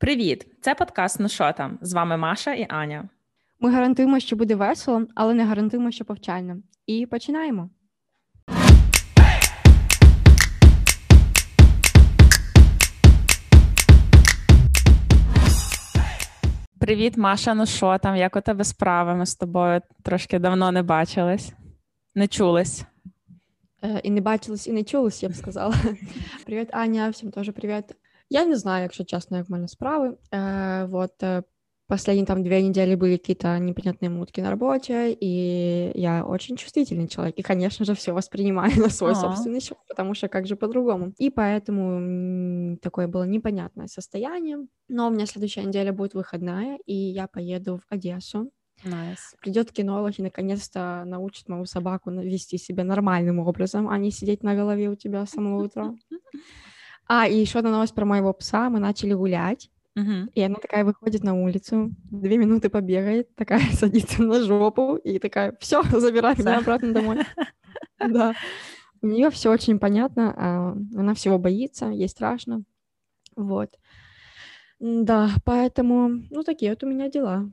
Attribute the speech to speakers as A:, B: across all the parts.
A: Привіт! Це подкаст Ну що там? З вами Маша і Аня.
B: Ми гарантуємо, що буде весело, але не гарантуємо, що повчально. І починаємо.
A: Привіт, Маша. Ну що там? Як у тебе справи? Ми з тобою трошки давно не бачились, не чулись.
B: Е, і не бачились, і не чулись, я б сказала. Привіт, Аня, всім теж привіт. Я не знаю, якщо чесно, як в мене справи. Е, вот, е, Последние там две недели были какие-то непонятные мутки на работе, и я очень чувствительный человек, и, конечно же, все воспринимаю на свой А-а-а. собственный счет, потому что как же по-другому. И поэтому такое было непонятное состояние. Но у меня следующая неделя будет выходная, и я поеду в Одессу.
A: Nice.
B: Придет кинолог и наконец-то научит мою собаку вести себя нормальным образом, а не сидеть на голове у тебя с самого утра. А, и еще одна новость про моего пса. Мы начали гулять.
A: Угу.
B: И она такая выходит на улицу, две минуты побегает, такая садится на жопу и такая, все, забирай меня обратно домой. Да. У нее все очень понятно, а, она всего боится, ей страшно. Вот. Да, поэтому, ну, такие вот у меня дела.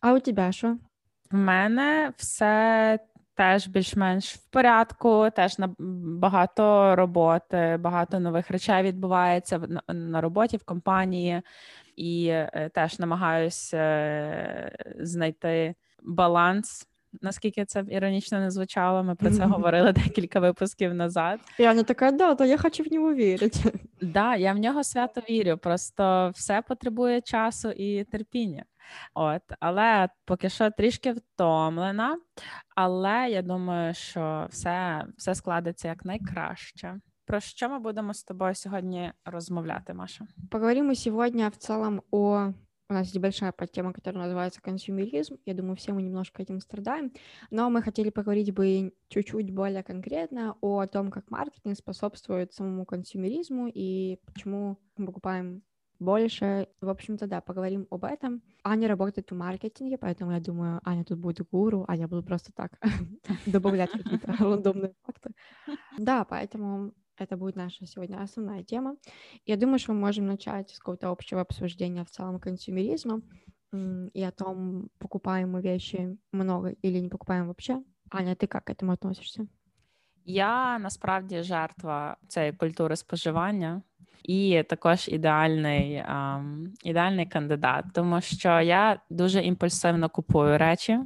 B: А у тебя що?
A: У мене все теж більш-менш в порядку, теж на багато роботи, багато нових речей відбувається на, роботі в компанії, і е, теж намагаюся е, знайти баланс. Наскільки це іронічно не звучало, ми про це говорили декілька випусків назад.
B: Я не така, да, то я хочу в нього вірити.
A: Да, я в нього свято вірю. Просто все потребує часу і терпіння. От, але поки що трішки втомлена, але я думаю, що все, все складеться як найкраще. Про що мы будем с тобой сегодня размовляти, Маша?
B: Поговорим мы сегодня в целом о... У нас есть большая подтема, которая называется консюмеризм. Я думаю, все мы немножко этим страдаем. Но мы хотели поговорить бы чуть-чуть более конкретно о том, как маркетинг способствует самому консюмеризму и почему мы покупаем больше. В общем-то, да, поговорим об этом. Аня работает в маркетинге, поэтому я думаю, Аня тут будет гуру, а я буду просто так добавлять какие-то рандомные факты. Да, поэтому это будет наша сегодня основная тема. Я думаю, что мы можем начать с какого-то общего обсуждения в целом консюмеризма и о том, покупаем мы вещи много или не покупаем вообще. Аня, ты как к этому относишься?
A: Я насправді жертва цієї культури споживання І також ідеальний ем, ідеальний кандидат, тому що я дуже імпульсивно купую речі.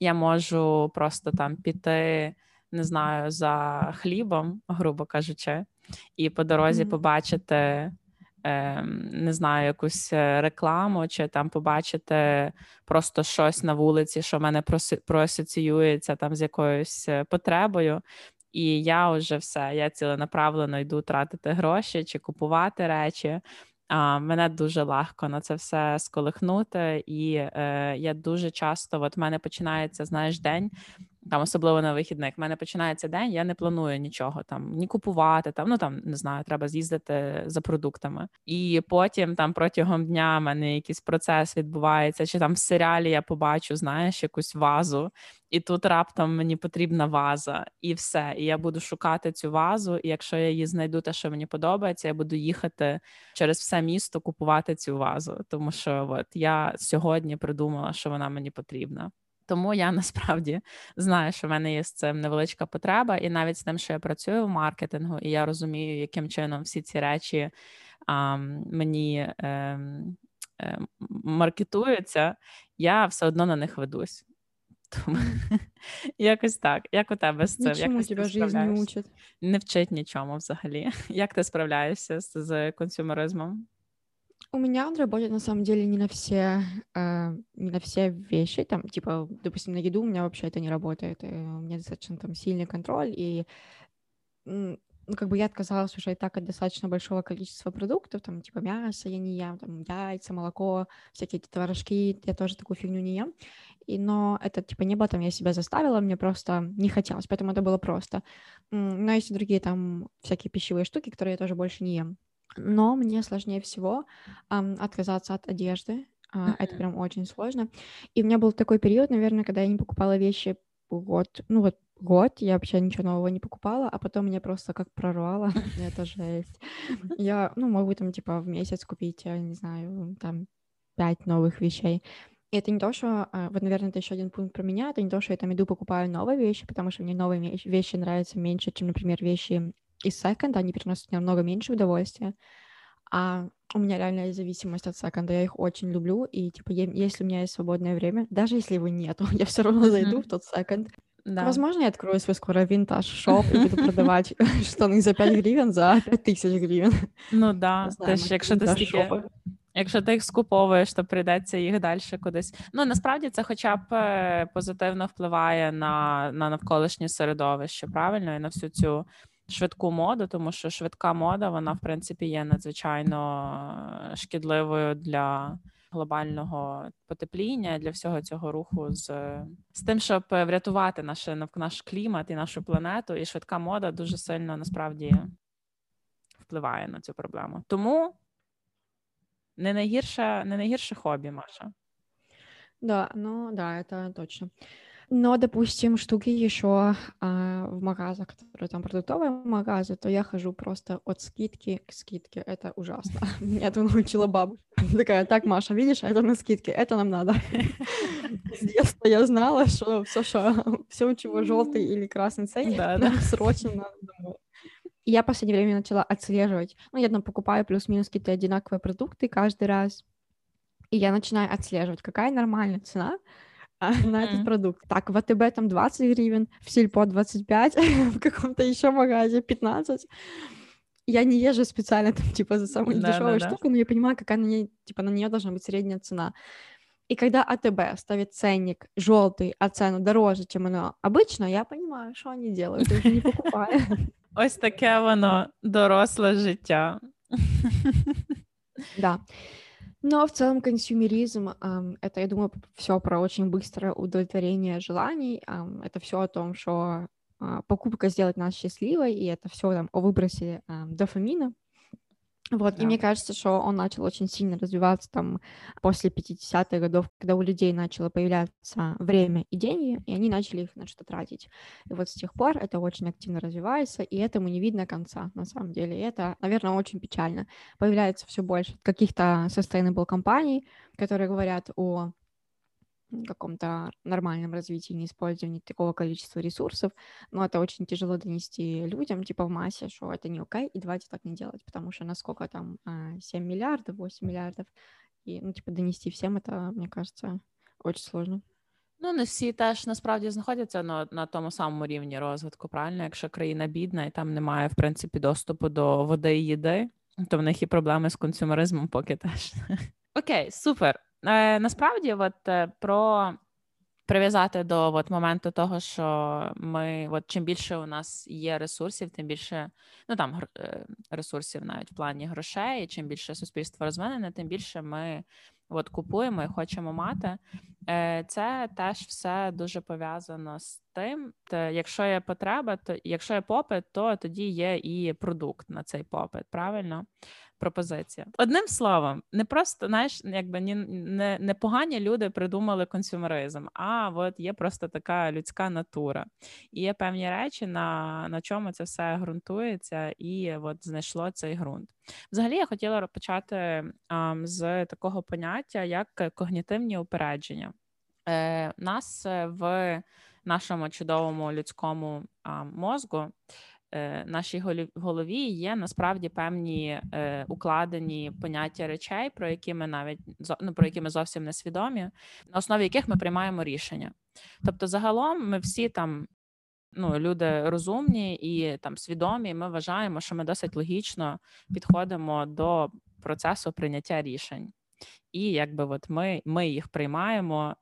A: Я можу просто там піти, не знаю, за хлібом, грубо кажучи, і по дорозі mm-hmm. побачити. Ем, не знаю, якусь е, рекламу, чи там побачити просто щось на вулиці, що в мене проасоціюється там з якоюсь е, потребою. І я вже все, я ціленаправлено йду тратити гроші чи купувати речі. А, Мене дуже легко на це все сколихнути, і е, я дуже часто, от в мене починається знаєш день там, особливо на вихідних, в мене починається день, я не планую нічого там ні купувати, там ну там не знаю, треба з'їздити за продуктами. І потім там протягом дня в мене якийсь процес відбувається, чи там в серіалі я побачу, знаєш, якусь вазу, і тут раптом мені потрібна ваза, і все. І я буду шукати цю вазу. І якщо я її знайду, те, що мені подобається, я буду їхати через все місто купувати цю вазу. Тому що от я сьогодні придумала, що вона мені потрібна. Тому я насправді знаю, що в мене є з цим невеличка потреба, і навіть з тим, що я працюю в маркетингу, і я розумію, яким чином всі ці речі а, мені е, е, маркетуються, я все одно на них ведусь. Тому якось так. Як у тебе з цим?
B: Нічому тебе життя не учить.
A: Не вчить нічому взагалі. Як ти справляєшся з, з консюмеризмом?
B: У меня он работает на самом деле не на все, э, не на все вещи, там, типа, допустим, на еду у меня вообще это не работает, и у меня достаточно там сильный контроль, и ну, как бы я отказалась уже и так от достаточно большого количества продуктов, там, типа, мясо я не ем, там, яйца, молоко, всякие эти творожки, я тоже такую фигню не ем, и, но это, типа, не было там, я себя заставила, мне просто не хотелось, поэтому это было просто. Но есть и другие там всякие пищевые штуки, которые я тоже больше не ем. Но мне сложнее всего um, отказаться от одежды. Uh, mm-hmm. Это прям очень сложно. И у меня был такой период, наверное, когда я не покупала вещи год, ну вот год я вообще ничего нового не покупала, а потом меня просто как прорвало. Это жесть. Я, ну, могу там, типа, в месяц купить, я не знаю, там, пять новых вещей. И это не то, что... А, вот, наверное, это еще один пункт про меня. Это не то, что я там иду, покупаю новые вещи, потому что мне новые вещи нравятся меньше, чем, например, вещи из секонда. Они приносят мне намного меньше удовольствия. А у меня реально есть зависимость от секонда. Я их очень люблю. И, типа, если у меня есть свободное время, даже если его нету, я все равно зайду в тот секонд да. Возможно, я открою свой скоро винтаж-шоп і буду продавати штани за 5 гривень, за 5 тисяч гривень.
A: Ну да, теж, якщо ти стільки... Якщо ти їх скуповуєш, то прийдеться їх далі кудись. Ну насправді це, хоча б е, позитивно впливає на на навколишнє середовище, правильно, і на всю цю швидку моду, тому що швидка мода, вона в принципі є надзвичайно е, шкідливою для глобального потепління для всього цього руху з з тим, щоб врятувати наш, наш клімат і нашу планету, і швидка мода дуже сильно насправді впливає на цю проблему. Тому не найгірше, не найгірше хобі, Маша.
B: Да, ну да, это точно. Но, допустим, штуки еще а, в магазах, которые там продуктовые магазы, то я хожу просто от скидки к скидке. Это ужасно. Меня это научила бабушка. Такая, так, Маша, видишь, это на скидке, это нам надо. С детства я знала, что все, что все, у чего желтый или красный ценник, да. срочно надо домой. И я в последнее время начала отслеживать. Ну, я там покупаю плюс-минус какие-то одинаковые продукты каждый раз. И я начинаю отслеживать, какая нормальная цена, а, на этот продукт. Так, в АТБ там 20 гривен, в Сельпо 25, в каком-то еще магазе 15. Я не езжу специально там, типа, за самую да, дешевую да, штуку, да. но я понимаю, какая на ней, типа, на нее должна быть средняя цена. И когда АТБ ставит ценник желтый, а цену дороже, чем оно обычно, я понимаю, что они делают, я не покупаю.
A: Ось таке воно доросле життя.
B: Да. Но в целом консюмеризм это, я думаю, все про очень быстрое удовлетворение желаний. Это все о том, что э, покупка сделает нас счастливой, и это все там о выбросе дофамина. Вот, да. и мне кажется, что он начал очень сильно развиваться там после 50-х годов, когда у людей начало появляться время и деньги, и они начали их на что тратить. И вот с тех пор это очень активно развивается, и этому не видно конца, на самом деле. И это, наверное, очень печально. Появляется все больше каких-то sustainable компаний, которые говорят о каком-то нормальном развитии, не использовании такого количества ресурсов, но это очень тяжело донести людям, типа в массе, что это не окей, и давайте так не делать, потому что насколько там 7 а, миллиардов, 8 миллиардов, и, ну, типа, донести всем это, мне кажется, очень сложно.
A: Ну, не всі теж насправді знаходяться на на тому самому рівні розвитку, правильно? Якщо країна бідна і там немає, в принципі, доступу до води і їди, то в них і проблеми з консюмеризмом поки теж. Окей, супер. Е, Насправді, от е, про прив'язати до от, моменту того, що ми, от чим більше у нас є ресурсів, тим більше ну там е, ресурсів навіть в плані грошей, і чим більше суспільство розвинене, тим більше ми от купуємо і хочемо мати. Е, це теж все дуже пов'язано з тим, то якщо є потреба, то якщо є попит, то тоді є і продукт на цей попит. Правильно? Пропозиція. Одним словом, не просто знаєш, якби ні не, не погані люди придумали консюмеризм, а от є просто така людська натура. І є певні речі, на на чому це все ґрунтується, і от знайшло цей ґрунт. Взагалі, я хотіла почати а, з такого поняття, як когнітивні упередження. Е, Нас е, в нашому чудовому людському а, мозку нашій голові є насправді певні е, укладені поняття речей, про які ми навіть ну, про які ми зовсім не свідомі, на основі яких ми приймаємо рішення. Тобто, загалом, ми всі там. Ну, люди розумні і там свідомі. Ми вважаємо, що ми досить логічно підходимо до процесу прийняття рішень, і якби от ми ми їх приймаємо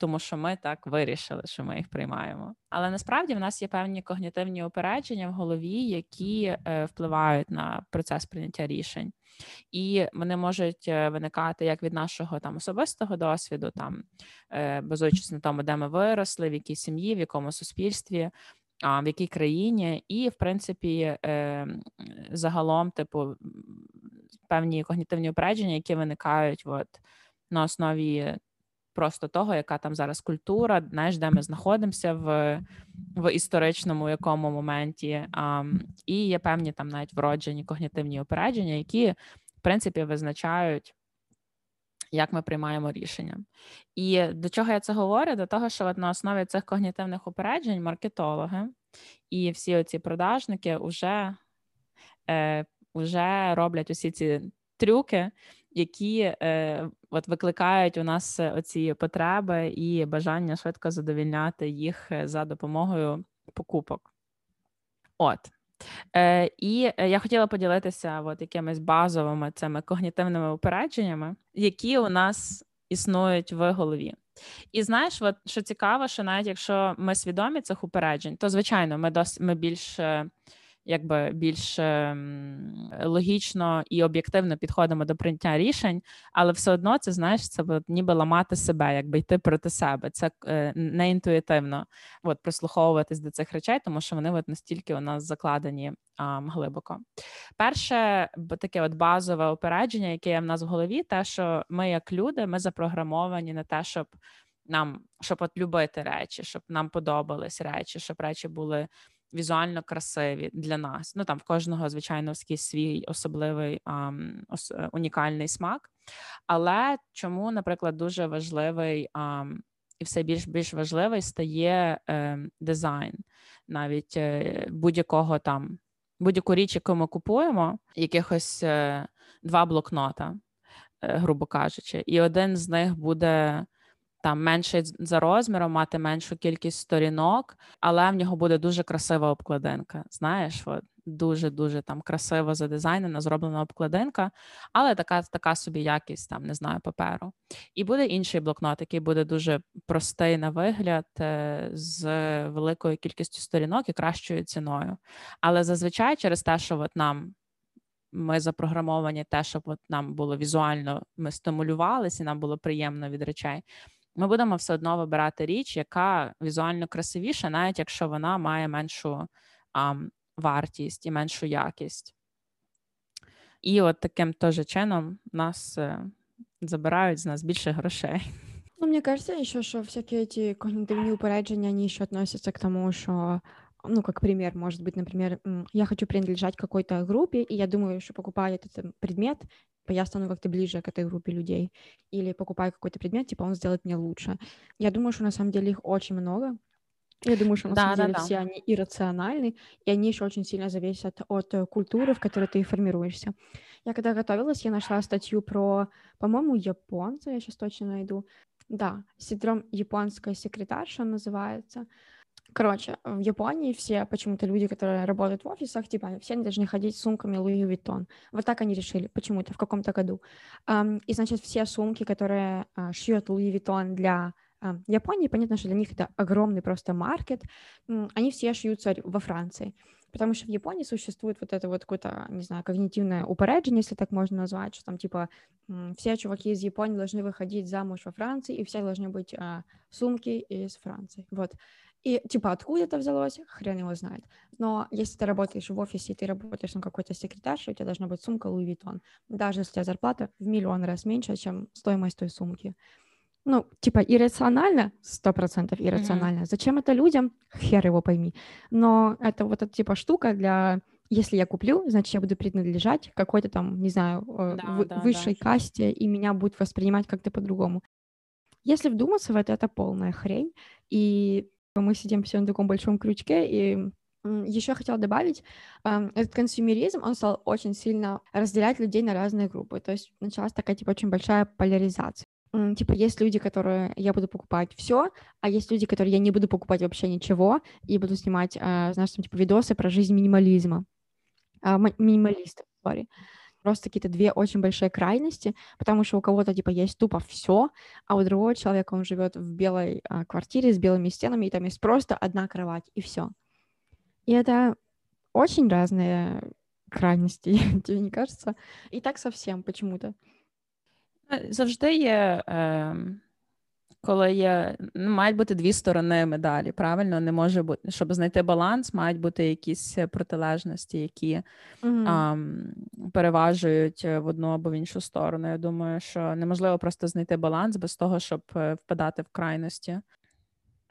A: тому що ми так вирішили, що ми їх приймаємо. Але насправді в нас є певні когнітивні опередження в голові, які е, впливають на процес прийняття рішень, і вони можуть е, виникати як від нашого там особистого досвіду, там е, базуючись на тому, де ми виросли, в якій сім'ї, в якому суспільстві. В якій країні, і в принципі, загалом, типу, певні когнітивні упередження, які виникають от, на основі просто того, яка там зараз культура, знаєш, де ми знаходимося в в історичному якому моменті. А, І є певні там навіть вроджені когнітивні опередження, які в принципі визначають. Як ми приймаємо рішення, і до чого я це говорю? До того, що на основі цих когнітивних упереджень маркетологи і всі оці продажники вже е, вже роблять усі ці трюки, які е, от викликають у нас оці потреби і бажання швидко задовільняти їх е, за допомогою покупок. От. Е, І я хотіла поділитися от якимись базовими цими когнітивними упередженнями, які у нас існують в голові. І знаєш, от, що цікаво, що навіть якщо ми свідомі цих упереджень, то звичайно ми дос, ми більш якби більш ем, логічно і об'єктивно підходимо до прийняття рішень, але все одно це знаєш, це ніби ламати себе, якби йти проти себе. Це е, не інтуїтивно от, прислуховуватись до цих речей, тому що вони от настільки у нас закладені глибоко. Перше, таке от базове опередження, яке є в нас в голові, те, що ми, як люди, ми запрограмовані на те, щоб. Нам щоб от любити речі, щоб нам подобались речі, щоб речі були візуально красиві для нас. Ну там в кожного, звичайно, свій особливий а, ос, е, унікальний смак. Але чому, наприклад, дуже важливий а, і все більш більш важливий стає е, дизайн, навіть е, будь-якого там, будь-яку річ, яку ми купуємо, якихось е, два блокнота, е, грубо кажучи, і один з них буде там менший за розміром, мати меншу кількість сторінок, але в нього буде дуже красива обкладинка. Знаєш, от дуже дуже там красиво задизайнена, зроблена обкладинка, але така така собі якість там не знаю паперу. І буде інший блокнот, який буде дуже простий на вигляд, е, з великою кількістю сторінок і кращою ціною. Але зазвичай через те, що от нам. Ми запрограмовані те, щоб от нам було візуально, ми стимулювалися, нам було приємно від речей ми будемо все одно вибирати річ, яка візуально красивіша, навіть якщо вона має меншу а, вартість і меншу якість. І от таким теж чином нас е, забирають з нас більше грошей.
B: Ну, мне кажется еще, что всякие эти когнитивные упереджения, они еще относятся к тому, что, ну, как пример, может быть, например, я хочу принадлежать какой-то группе, и я думаю, что покупая этот предмет, типа я стану как-то ближе к этой группе людей, или покупаю какой-то предмет, типа он сделает мне лучше. Я думаю, что на самом деле их очень много. Я думаю, что на да, самом да, деле да. все они иррациональны, и они еще очень сильно зависят от э, культуры, в которой ты формируешься. Я когда готовилась, я нашла статью про, по-моему, японца, я сейчас точно найду. Да, синдром японской секретарша называется. Короче, в Японии все почему-то люди, которые работают в офисах, типа, все должны ходить с сумками Луи Виттон. Вот так они решили почему-то в каком-то году. И, значит, все сумки, которые а, шьет Луи Виттон для а, Японии, понятно, что для них это огромный просто маркет, они все шьются во Франции. Потому что в Японии существует вот это вот какое-то, не знаю, когнитивное упереджение, если так можно назвать, что там типа все чуваки из Японии должны выходить замуж во Франции, и все должны быть а, сумки из Франции. Вот. И типа откуда это взялось, хрен его знает. Но если ты работаешь в офисе, ты работаешь на какой-то секретарше, у тебя должна быть сумка Louis Vuitton. Даже если у тебя зарплата в миллион раз меньше, чем стоимость той сумки. Ну, типа, иррационально, сто процентов иррационально. Mm-hmm. Зачем это людям? Хер его пойми. Но это вот эта типа штука для если я куплю, значит, я буду принадлежать какой-то там, не знаю, э, да, в, да, высшей да. касте, и меня будут воспринимать как-то по-другому. Если вдуматься в это, это полная хрень. И мы сидим все на таком большом крючке, и еще хотела добавить, этот консюмеризм, он стал очень сильно разделять людей на разные группы, то есть началась такая, типа, очень большая поляризация. Типа, есть люди, которые я буду покупать все, а есть люди, которые я не буду покупать вообще ничего, и буду снимать, а, знаешь, там, типа, видосы про жизнь минимализма, а, минималистов, sorry просто какие-то две очень большие крайности, потому что у кого-то типа есть тупо все, а у другого человека он живет в белой а, квартире с белыми стенами, и там есть просто одна кровать, и все. И это очень разные крайности, тебе не кажется? И так совсем почему-то.
A: Завжди є е, коли є ну, мають бути дві сторони медалі. Правильно, не може бути, щоб знайти баланс, мають бути якісь протилежності, які mm-hmm. а, переважують в одну або в іншу сторону. Я думаю, що неможливо просто знайти баланс без того, щоб е, впадати в крайності.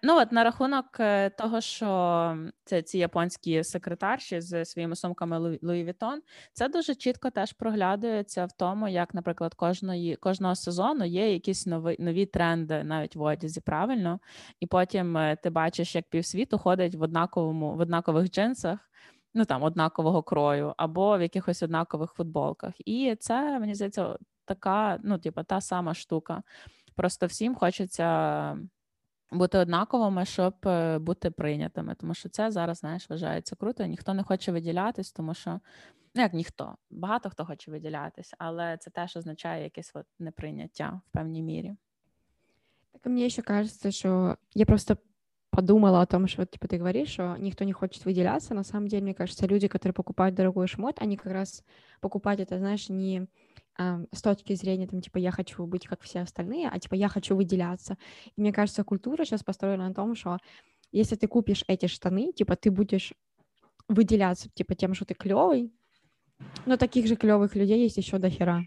A: Ну от на рахунок е, того, що це ці японські секретарші з своїми сумками Louis Vuitton, це дуже чітко теж проглядується в тому, як, наприклад, кожної кожного сезону є якісь нові нові тренди навіть в одязі, правильно, і потім е, ти бачиш, як півсвіту ходить в однаковому в однакових джинсах. Ну там однакового крою, або в якихось однакових футболках. І це мені здається така, ну, типу, та сама штука. Просто всім хочеться бути однаковими, щоб е, бути прийнятими. Тому що це зараз, знаєш, вважається круто. Ніхто не хоче виділятись, тому що ну як ніхто, багато хто хоче виділятись, але це теж означає якесь от неприйняття в певній мірі.
B: Так мені ще кажется, що я просто подумала о том, что типа ты говоришь, что никто не хочет выделяться. На самом деле, мне кажется, люди, которые покупают дорогой шмот, они как раз покупают это, знаешь, не а, с точки зрения, там, типа, я хочу быть как все остальные, а типа, я хочу выделяться. И мне кажется, культура сейчас построена на том, что если ты купишь эти штаны, типа, ты будешь выделяться, типа, тем, что ты клевый, но таких же кльових людей є ще до хера.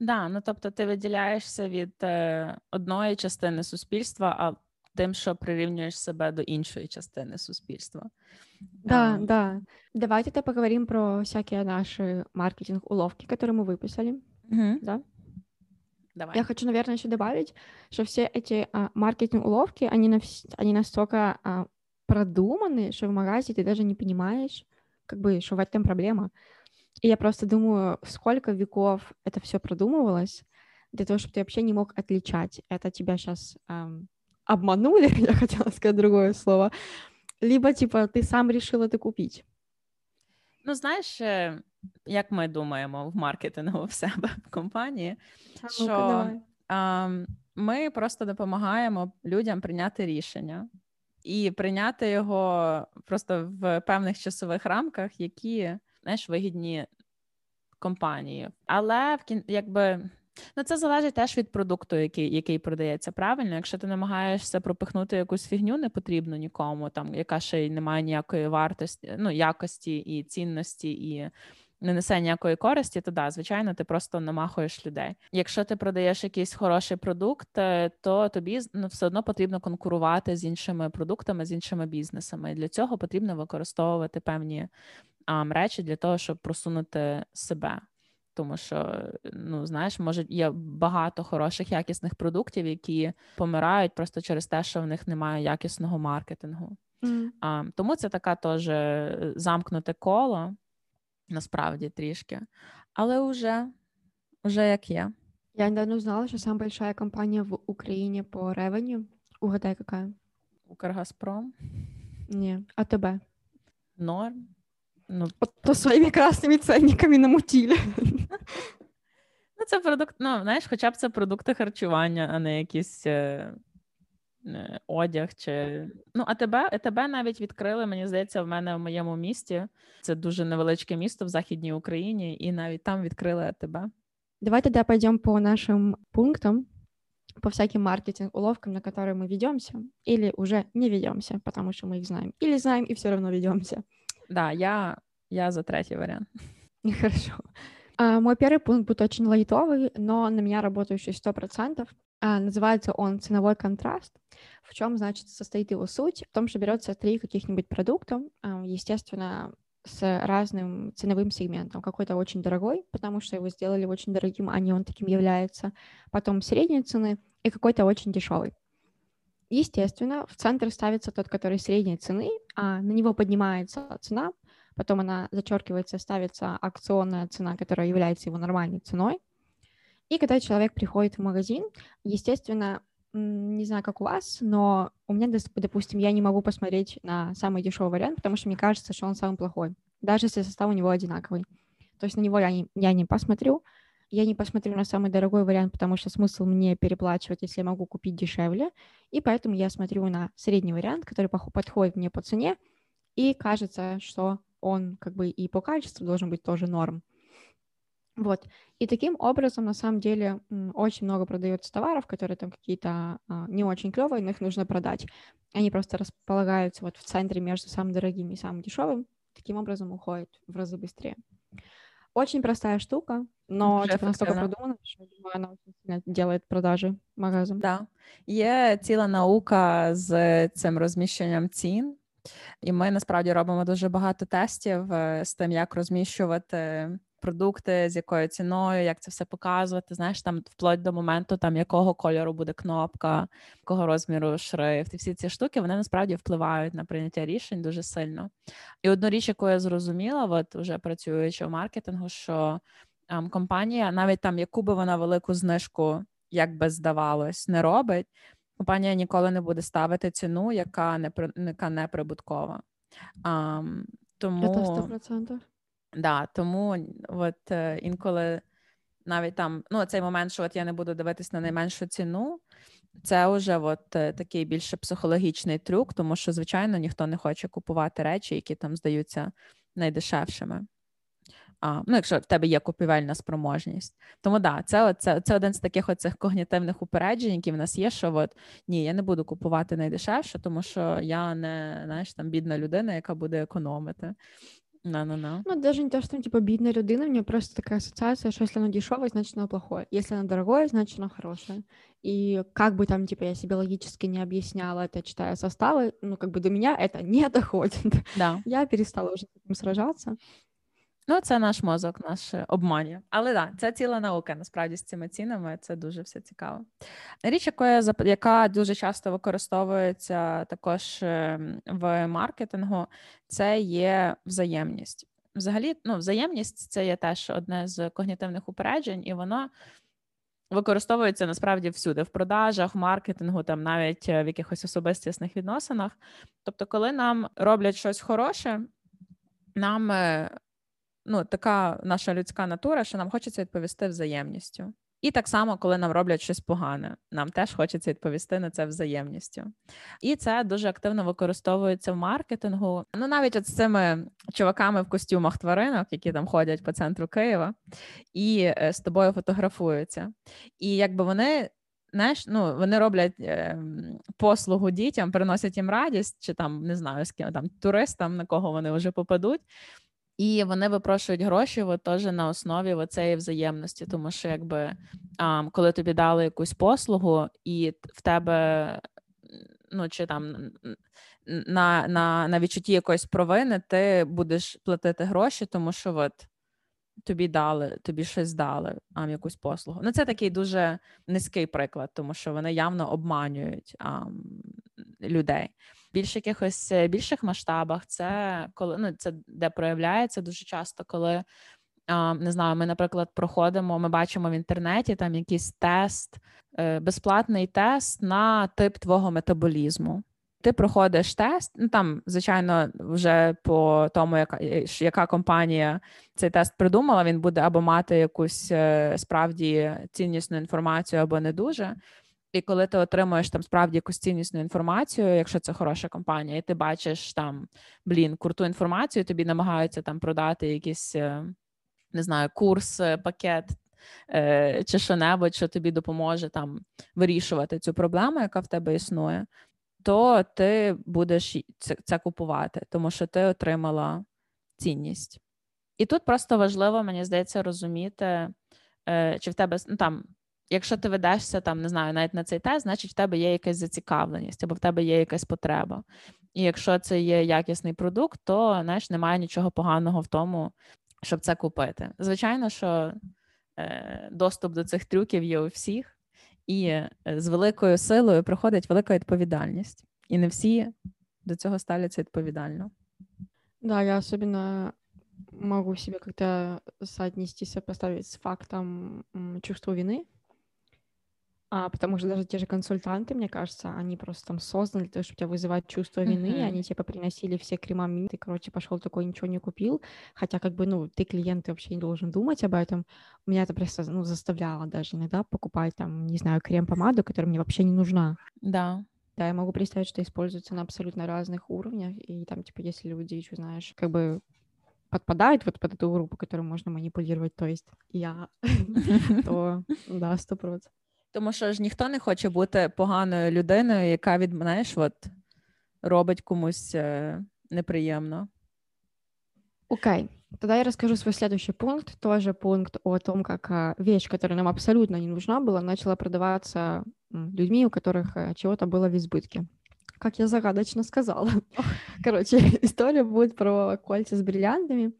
A: Да, ну тобто ти виділяєшся від е, одної частини суспільства, а тим, що прирівнюєш себе до іншої частини суспільства.
B: Да, um, да. Давайте то поговорим про всякие наши маркетинг-уловки, которые мы выписали.
A: Угу.
B: Да?
A: Давай.
B: Я хочу, наверное, еще добавить, что все эти а, маркетинг-уловки, они, на, они настолько а, продуманы, что в магазине ты даже не понимаешь, как бы, что в этом проблема. И я просто думаю, сколько веков это все продумывалось для того, чтобы ты вообще не мог отличать, это тебя сейчас эм, обманули, я хотела сказать другое слово, либо, типа, ти сам рішив это купити.
A: Ну, знаєш, э, як ми думаємо в маркетингу в себе в компанії, а, що а, ми просто допомагаємо людям прийняти рішення і прийняти його просто в певних часових рамках, які знаєш, вигідні компанії. Але в якби Ну, це залежить теж від продукту, який який продається. Правильно, якщо ти намагаєшся пропихнути якусь фігню, не потрібно нікому, там яка ще й не має ніякої вартості, ну якості і цінності, і не несе ніякої користі, то да, звичайно, ти просто намахуєш людей. Якщо ти продаєш якийсь хороший продукт, е, то тобі ну, все одно потрібно конкурувати з іншими продуктами, з іншими бізнесами. І для цього потрібно використовувати певні а, речі для того, щоб просунути себе тому що ну знаєш, може є багато хороших якісних продуктів, які помирають просто через те, що в них немає якісного маркетингу. Mm. А, Тому це така теж е, замкнуте коло, насправді трішки, але вже, вже як є.
B: Я недавно узнала, що самая большая компания в Україні по ревеню. Угадай, какая?
A: Укргазпром?
B: Ні, АТБ.
A: Норм. Ну,
B: От то своїми красними ценниками намутили.
A: Ну, це продукт, ну, знаєш, хоча б це продукти харчування, а не якийсь е, е, одяг. чи... Ну, а тебе, тебе навіть відкрили, мені здається, в мене в моєму місті. Це дуже невеличке місто в Західній Україні, і навіть там відкрили АТБ.
B: Давай тогда пойдем по нашим пунктам, по всяким маркетинг-уловкам, на которые мы ведемся, или уже не ведемся, потому что мы их знаем, или знаем и все равно ведемся.
A: Да, я, я за третий вариант.
B: Хорошо. А, мой первый пункт будет очень лайтовый, но на меня работающий сто процентов. А, называется он «Ценовой контраст». В чем, значит, состоит его суть? В том, что берется три каких-нибудь продукта, естественно, с разным ценовым сегментом. Какой-то очень дорогой, потому что его сделали очень дорогим, а не он таким является. Потом средней цены и какой-то очень дешевый. Естественно, в центр ставится тот, который средней цены, а на него поднимается цена, потом она зачеркивается, ставится акционная цена, которая является его нормальной ценой. И когда человек приходит в магазин, естественно, не знаю, как у вас, но у меня, допустим, я не могу посмотреть на самый дешевый вариант, потому что мне кажется, что он самый плохой, даже если состав у него одинаковый. То есть на него я не, я не посмотрю, я не посмотрю на самый дорогой вариант, потому что смысл мне переплачивать, если я могу купить дешевле, и поэтому я смотрю на средний вариант, который подходит мне по цене, и кажется, что он как бы и по качеству должен быть тоже норм. Вот. И таким образом, на самом деле, очень много продается товаров, которые там какие-то а, не очень клевые, но их нужно продать. Они просто располагаются вот в центре между самым дорогим и самым дешевым. Таким образом уходит в разы быстрее. Очень простая штука, но типа, настолько продумана, що думаю, вона очень сильно делает продажі магазин.
A: Да. Є ціла наука з цим розміщенням цін, і ми насправді робимо дуже багато тестів е, з тим, як розміщувати продукти, з якою ціною, як це все показувати. Знаєш, там вплоть до моменту, там якого кольору буде кнопка, якого розміру шрифт. І всі ці штуки вони насправді впливають на прийняття рішень дуже сильно. І одну річ, яку я зрозуміла, от уже працюючи в маркетингу, що ем, компанія, навіть там яку би вона велику знижку, як би здавалось, не робить. Компанія ніколи не буде ставити ціну, яка не яка не прибуткова. Um, тому...
B: 100%.
A: Да, тому от е, інколи навіть там ну цей момент, що от я не буду дивитись на найменшу ціну, це вже от е, такий більше психологічний трюк, тому що, звичайно, ніхто не хоче купувати речі, які там здаються найдешевшими А, Ну, якщо в тебе є купівельна спроможність. Тому да, це це, це один з таких оцих когнітивних упереджень, які в нас є, що от ні, я не буду купувати найдешевше, тому що я не знаєш, там бідна людина, яка буде економити. No, no, no.
B: Ну, даже не то, что типа бедная людина, у меня просто такая ассоциация, что если оно дешевое, значит оно плохое. Если оно дорогое, значит оно хорошее. И как бы там, типа, я себе логически не объясняла это, читая составы, ну, как бы до меня это не доходит.
A: Да.
B: Я перестала уже с этим сражаться.
A: Ну, це наш мозок, наш обманює. Але так, да, це ціла наука насправді з цими цінами. Це дуже все цікаво. Річ, яка, яка дуже часто використовується також ем, в маркетингу, це є взаємність. Взагалі, ну, взаємність це є теж одне з когнітивних упереджень, і воно. Використовується насправді всюди, в продажах, в маркетингу, там навіть е, в якихось особистісних відносинах. Тобто, коли нам роблять щось хороше, нам е, ну, така наша людська натура, що нам хочеться відповісти взаємністю. І так само, коли нам роблять щось погане, нам теж хочеться відповісти на це взаємністю. І це дуже активно використовується в маркетингу. Ну, навіть от з цими чуваками в костюмах тваринок, які там ходять по центру Києва, і е, з тобою фотографуються. І якби вони. Знаєш, ну вони роблять е, послугу дітям, приносять їм радість, чи там не знаю з ким там туристам, на кого вони вже попадуть. І вони випрошують гроші от, теж на основі цієї взаємності, тому що якби а, коли тобі дали якусь послугу, і в тебе ну чи там на на, на відчутті якоїсь провини ти будеш платити гроші, тому що от тобі дали, тобі щось дали, а якусь послугу. Ну це такий дуже низький приклад, тому що вони явно обманюють а, людей більш якихось е, більших масштабах, це коли ну це де проявляється дуже часто, коли не знаю, ми, наприклад, проходимо, ми бачимо в інтернеті там якийсь тест, е, безплатний тест на тип твого метаболізму. Ти проходиш тест, ну там, звичайно, вже по тому, яка е, яка компанія цей тест придумала, він буде або мати якусь справді ціннісну інформацію, або не дуже. І коли ти отримуєш там справді якусь ціннісну інформацію, якщо це хороша компанія, і ти бачиш там блін, круту інформацію, тобі намагаються там продати якийсь, е, не знаю, курс, е, пакет е, чи що-небудь, що тобі допоможе там вирішувати цю проблему, яка в тебе існує, то ти будеш це, це купувати, тому що ти отримала цінність. І тут просто важливо, мені здається, розуміти, чи в тебе ну, там якщо ти ведешся там, не знаю, навіть на цей тест, значить в тебе є якась зацікавленість або в тебе є якась потреба. І якщо це є якісний продукт, то знаєш, немає нічого поганого в тому, щоб це купити. Звичайно, що е, доступ до цих трюків є у всіх, і е, з великою силою приходить велика відповідальність. І не всі до цього ставляться відповідально.
B: Да, я особенно могу себе как-то соотнести, сопоставить с фактом чувства вины, А, потому что даже те же консультанты, мне кажется, они просто там созданы для того, чтобы тебя вызывать чувство вины, mm-hmm. они типа приносили все крема ты, короче, пошел такой, ничего не купил, хотя как бы, ну, ты клиент, ты вообще не должен думать об этом. Меня это просто, ну, заставляло даже иногда покупать там, не знаю, крем-помаду, которая мне вообще не нужна.
A: Да.
B: Да, я могу представить, что используется на абсолютно разных уровнях, и там, типа, если люди еще, знаешь, как бы подпадает вот под эту группу, которую можно манипулировать, то есть я, то да, сто процентов.
A: Тому що ж ніхто не хоче бути поганою людиною, яка від знаєш, от робить комусь неприємно.
B: Окей, тогда я расскажу свой следующий пункт, тоже пункт о том, как вещь, которая нам абсолютно не нужна была, начала продаваться людьми, у которых чего-то было в избытке. Как я загадочно сказала. Короче, история будет про кольца с бриллиантами.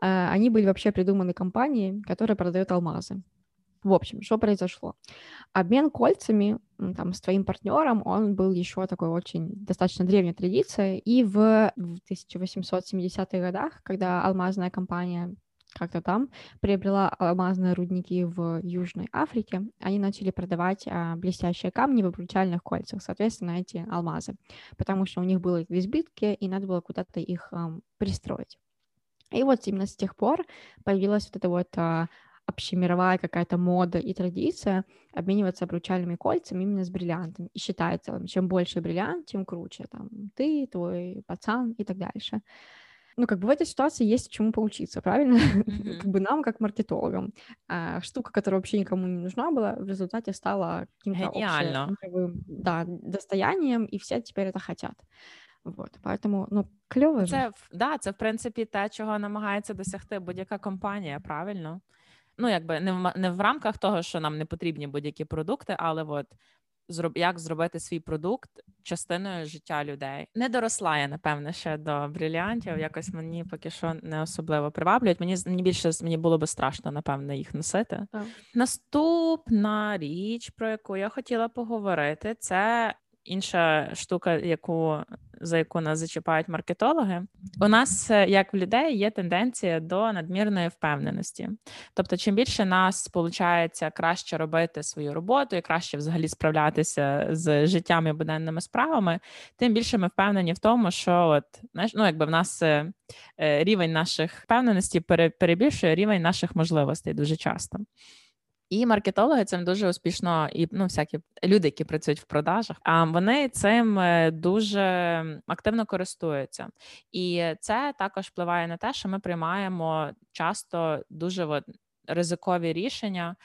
B: Они были вообще придуманы компанией, которая продает алмазы. В общем, что произошло? Обмен кольцами там, с твоим партнером, он был еще такой очень достаточно древней традицией. И в, в 1870-х годах, когда алмазная компания как-то там приобрела алмазные рудники в Южной Африке, они начали продавать а, блестящие камни в обручальных кольцах, соответственно, эти алмазы, потому что у них было в избытке, и надо было куда-то их а, пристроить. И вот именно с тех пор появилась вот эта вот а, общемировая какая-то мода и традиция обмениваться обручальными кольцами именно с бриллиантами. И считается, чем больше бриллиант, тем круче. Там ты, твой пацан и так дальше. Ну, как бы в этой ситуации есть чему поучиться, правильно? Mm-hmm. как бы нам, как маркетологам. А, штука, которая вообще никому не нужна была, в результате стала каким-то общим, да, достоянием, и все теперь это хотят. Вот, поэтому, ну, кльово
A: Це, да, це, в принципі, те, чого намагається досягти будь-яка компанія, правильно? Ну якби не в не в рамках того, що нам не потрібні будь-які продукти, але от зроб як зробити свій продукт частиною життя людей. Не доросла я, напевне, ще до бриліантів. Якось мені поки що не особливо приваблюють. Мені мені більше мені було би страшно, напевне, їх носити. Так. Наступна річ, про яку я хотіла поговорити, це інша штука, яку за яку нас зачіпають маркетологи, у нас, е, як в людей, є тенденція до надмірної впевненості. Тобто, чим більше нас виходить краще робити свою роботу і краще взагалі справлятися з життям і буденними справами, тим більше ми впевнені в тому, що от знаєш, ну якби в нас е, е, рівень наших впевненості перебільшує рівень наших можливостей дуже часто. І маркетологи цим дуже успішно, і ну, всякі люди, які працюють в продажах, а вони цим е, дуже активно користуються, і це також впливає на те, що ми приймаємо часто дуже от, ризикові рішення.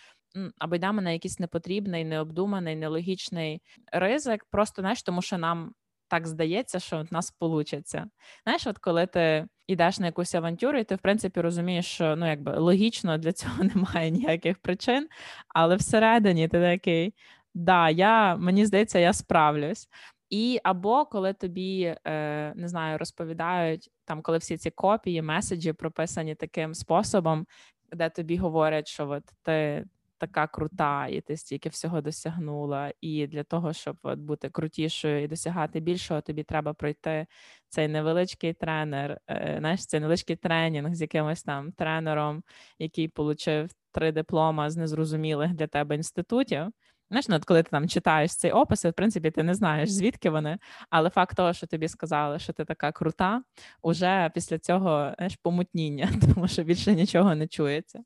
A: Або йдемо на якийсь непотрібний, необдуманий, нелогічний ризик, просто знаєш, тому що нам так здається, що в нас получиться. Знаєш, от коли ти йдеш на якусь авантюру, і ти в принципі розумієш, що ну якби логічно для цього немає ніяких причин, але всередині ти такий, да, я мені здається, я справлюсь. І або коли тобі е, не знаю, розповідають там, коли всі ці копії, меседжі прописані таким способом, де тобі говорять, що от ти така крута, і ти стільки всього досягнула. І для того, щоб от бути крутішою і досягати більшого, тобі треба пройти цей невеличкий тренер, е, знаєш, цей невеличкий тренінг з якимось там тренером, який отримав три диплома з незрозумілих для тебе інститутів. Знаєш, ну, от коли ти там читаєш цей опис, в принципі, ти не знаєш, звідки вони, але факт того, що тобі сказали, що ти така крута, уже після цього знаєш, помутніння, тому що більше нічого не чується.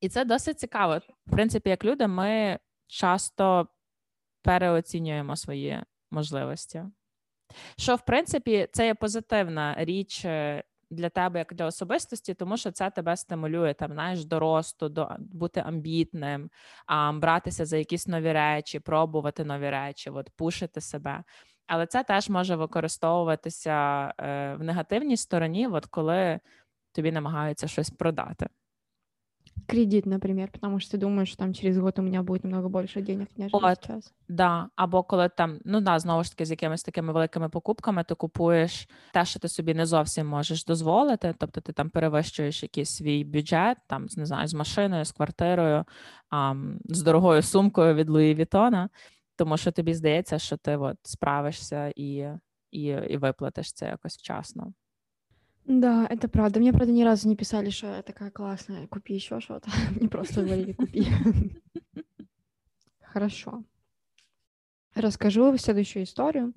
A: І це досить цікаво. В принципі, як люди, ми часто переоцінюємо свої можливості. Що, в принципі, це є позитивна річ е, для тебе, як для особистості, тому що це тебе стимулює там, знаєш, до росту, до бути амбітним, а, братися за якісь нові речі, пробувати нові речі, от, пушити себе. Але це теж може використовуватися е, в негативній стороні, от коли тобі намагаються щось продати.
B: Кредит, например, потому что ты думаешь, что там через год у меня будет намного більше денег, ніж От, зараз.
A: Да. Або коли там, ну да, знову ж таки, з якимись такими великими покупками ти купуєш те, що ти собі не зовсім можеш дозволити. Тобто ти там перевищуєш якийсь свій бюджет, там не знаю, з машиною, з квартирою, а, з дорогою сумкою від Луї Вітона, тому що тобі здається, що ти от справишся і, і, і виплатиш це якось вчасно.
B: Да, это правда. Мне, правда, ни разу не писали, что я такая классная, купи еще что-то. Мне просто говорили, купи. Хорошо. Расскажу следующую историю.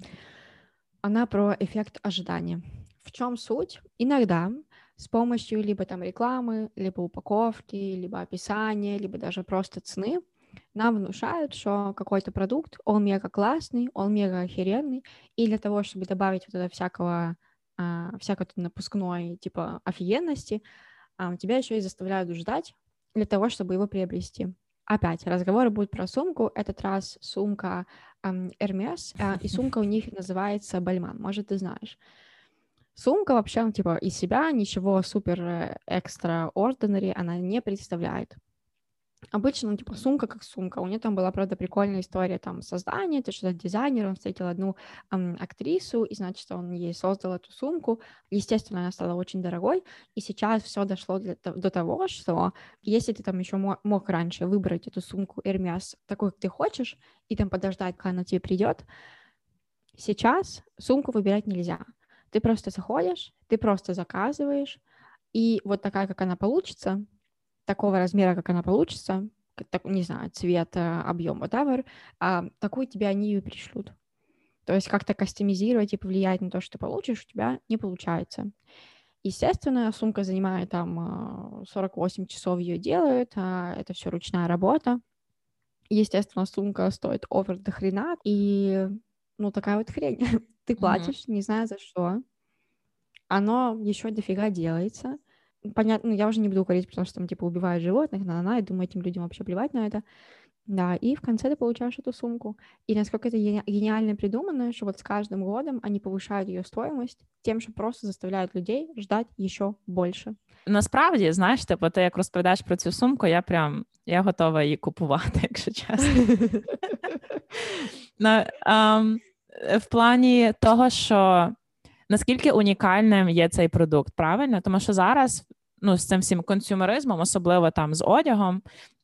B: Она про эффект ожидания. В чем суть? Иногда с помощью либо там рекламы, либо упаковки, либо описания, либо даже просто цены нам внушают, что какой-то продукт, он мега классный, он мега охеренный, и для того, чтобы добавить вот это всякого а, всякой напускной, типа, офигенности, а, тебя еще и заставляют ждать для того, чтобы его приобрести. Опять разговоры будут про сумку. Этот раз сумка эм, Hermes, э, и сумка у них называется Бальман. Может, ты знаешь. Сумка вообще, типа, из себя ничего супер э, экстра ordinary она не представляет. Обычно, ну, типа, сумка как сумка. У нее там была, правда, прикольная история там создания, это что-то дизайнер, он встретил одну эм, актрису, и, значит, он ей создал эту сумку. Естественно, она стала очень дорогой, и сейчас все дошло для, до того, что если ты там еще мог раньше выбрать эту сумку Hermes такой, как ты хочешь, и там подождать, когда она тебе придет, сейчас сумку выбирать нельзя. Ты просто заходишь, ты просто заказываешь, и вот такая, как она получится, такого размера, как она получится, так, не знаю, цвет, э, объем, whatever, а, такую тебе они и пришлют. То есть как-то кастомизировать и повлиять на то, что ты получишь, у тебя не получается. Естественно, сумка занимает там 48 а, часов ее делают, а это все ручная работа. Естественно, сумка стоит овер до хрена, и ну такая вот хрень. ты платишь, mm-hmm. не знаю за что. Оно еще дофига делается понятно, ну, я уже не буду говорить, потому что там, типа, убивают животных, на на и думаю, этим людям вообще плевать на это. Да, и в конце ты получаешь эту сумку. И насколько это гениально придумано, что вот с каждым годом они повышают ее стоимость тем, що просто заставляють людей ждать еще больше.
A: Насправді, знаєш, типу, ти як розповідаєш про цю сумку, я прям я готова її купувати, якщо чесно. no, um, в плані того, що наскільки унікальним є цей продукт, правильно? Тому що зараз ну, з цим всім консюмеризмом, особливо там з одягом,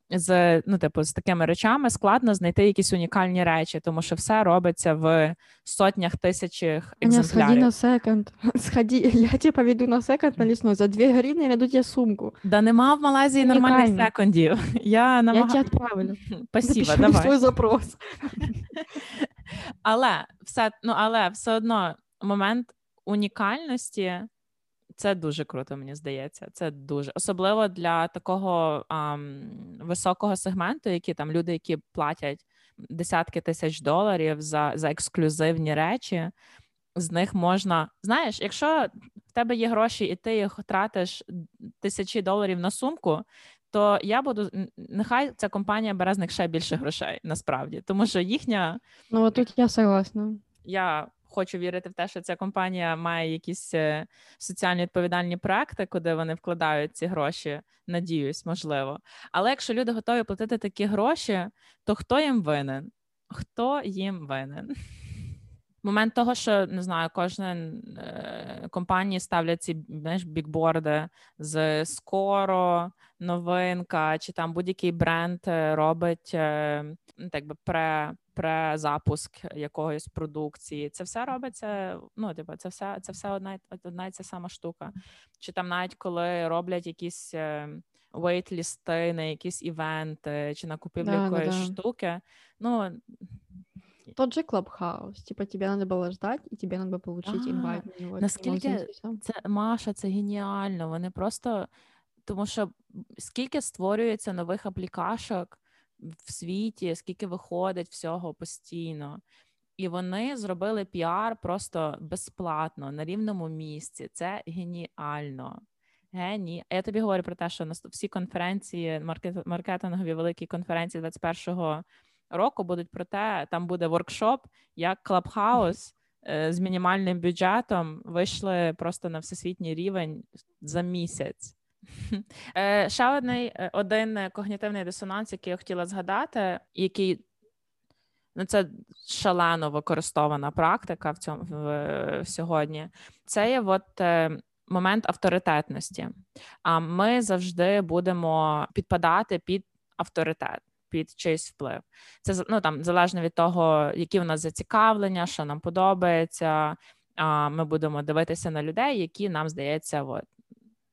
A: з ну, типу, з такими речами складно знайти якісь унікальні речі, тому що все робиться в сотнях тисячах екземплярів.
B: Сходи на секонд. Сходи, я тебе поведу на секонд на лісну. За 2 гривні я веду тебе сумку.
A: Да нема в Малайзії нормальних секондів. Я намаг...
B: Я тебе відправлю.
A: Спасибо, давай.
B: свій запрос.
A: але все, ну, але все одно момент унікальності. Це дуже круто, мені здається. Це дуже особливо для такого ам, високого сегменту, які там люди, які платять десятки тисяч доларів за за ексклюзивні речі. З них можна, знаєш, якщо в тебе є гроші, і ти їх тратиш тисячі доларів на сумку, то я буду нехай ця компанія бере з них ще більше грошей, насправді, тому що їхня
B: ну тут я согласна.
A: Я хочу вірити в те, що ця компанія має якісь е, соціально відповідальні проекти, куди вони вкладають ці гроші. Надіюсь, можливо. Але якщо люди готові платити такі гроші, то хто їм винен? Хто їм винен? Момент того, що не знаю, кожна е, компанії ставлять ці знаєш, бікборди з скоро, новинка, чи там будь-який бренд е, робить е, ну, так би презапуск якоїсь продукції. Це все робиться. Ну, типу, це все це все одна одна і ця сама штука. Чи там навіть коли роблять якісь вейт-лісти на якісь івенти, чи на купівлю да, якоїсь да, штуки. Ну
B: тот же Клабхаус. Типа тебе надо было ждать, і тебе надо получить інвайт.
A: Наскільки це Маша, це геніально. Вони просто тому, що скільки створюється нових аплікашок в світі, скільки виходить всього постійно. І вони зробили піар просто безплатно на рівному місці. Це геніально. Гені. Я тобі говорю про те, що на всі конференції, маркетингові великі конференції 21-го року будуть про те, там буде воркшоп, як Клабхаус з мінімальним бюджетом вийшли просто на всесвітній рівень за місяць. Е, ще одний е, один когнітивний дисонанс, який я хотіла згадати, який ну це шалено використована практика в цьому в, сьогодні. Це є от е, момент авторитетності. А ми завжди будемо підпадати під авторитет. Під чийсь вплив. Це ну там залежно від того, які в нас зацікавлення, що нам подобається. Ми будемо дивитися на людей, які нам здається, от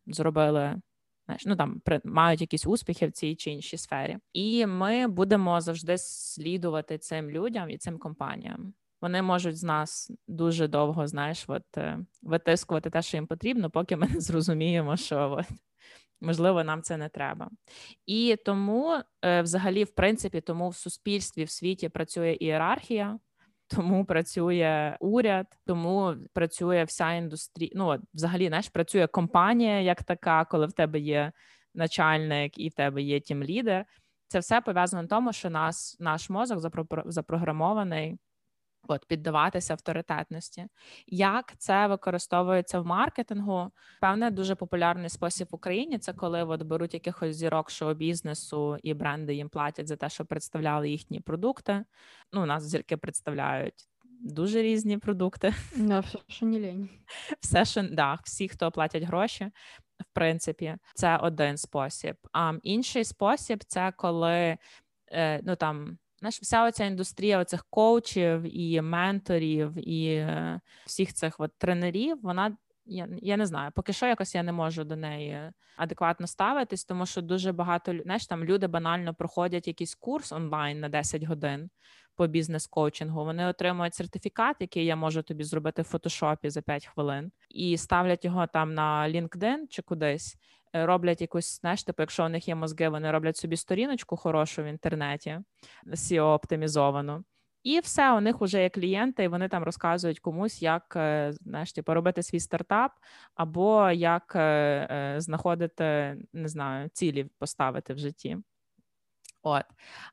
A: зробили. Знаєш, ну там мають якісь успіхи в цій чи іншій сфері, і ми будемо завжди слідувати цим людям і цим компаніям. Вони можуть з нас дуже довго, знаєш, от е, витискувати те, що їм потрібно, поки ми не зрозуміємо, що от, можливо нам це не треба. І тому, е, взагалі, в принципі, тому в суспільстві в світі працює ієрархія, тому працює уряд, тому працює вся індустрія. Ну взагалі, знаєш, працює компанія як така, коли в тебе є начальник і в тебе є тім-лідер. Це все пов'язано на тому, що нас наш мозок запрограмований От піддаватися авторитетності. Як це використовується в маркетингу? Певне, дуже популярний спосіб в Україні це коли от беруть якихось зірок шоу-бізнесу і бренди їм платять за те, що представляли їхні продукти. Ну, у нас зірки представляють дуже різні продукти.
B: Да, все, що не лень.
A: Все, що да, всі, хто платять гроші, в принципі, це один спосіб. А інший спосіб це коли е, ну там. Знаєш, вся оця індустрія оцих коучів і менторів, і е, всіх цих от тренерів, вона я я не знаю, поки що якось я не можу до неї адекватно ставитись, тому що дуже багато знаєш, там люди банально проходять якийсь курс онлайн на 10 годин по бізнес-коучингу. Вони отримують сертифікат, який я можу тобі зробити в фотошопі за 5 хвилин, і ставлять його там на LinkedIn чи кудись. Е, роблять якусь, знаєш, типу, якщо у них є мозги, вони роблять собі сторіночку хорошу в інтернеті, seo оптимізовану. І все, у них вже є клієнти, і вони там розказують комусь, як е, знаєш, типу, робити свій стартап, або як е, знаходити, не знаю, цілі поставити в житті. От,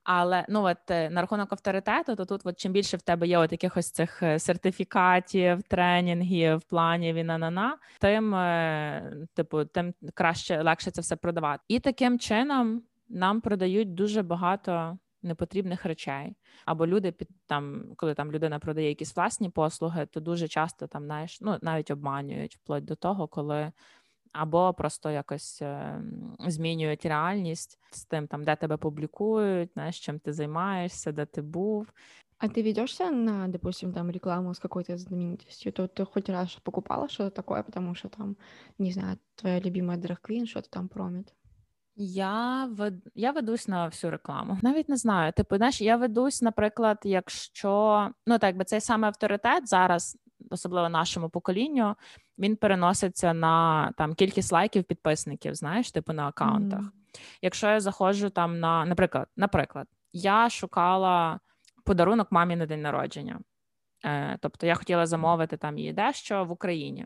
A: але ну от е, на рахунок авторитету, то тут, от чим більше в тебе є от якихось цих е, сертифікатів, тренінгів, планів і на-на-на, тим е, типу, тим краще легше це все продавати. І таким чином нам продають дуже багато непотрібних речей. Або люди під там, коли там людина продає якісь власні послуги, то дуже часто там знаєш, ну навіть обманюють вплоть до того, коли або просто якось е, змінюють реальність з тим, там де тебе публікують, знаєш, чим ти займаєшся, де ти був.
B: А ты ведешься на, допустим, там рекламу с какой-то знаменитостью? То ты хоть раз покупала что-то такое, потому что там, не знаю, твоя любимая драг-квін что-то там промит?
A: Я вед... я ведусь на всю рекламу. Навіть не знаю. Типу, знаєш, я ведусь, наприклад, якщо ну так би цей саме авторитет зараз особливо нашому поколінню, він переноситься на там кількість лайків підписників, знаєш, типу на аккаунтах. Mm. Якщо я заходжу там на, наприклад, наприклад, я шукала подарунок мамі на день народження. Е, тобто я хотіла замовити там її дещо в Україні.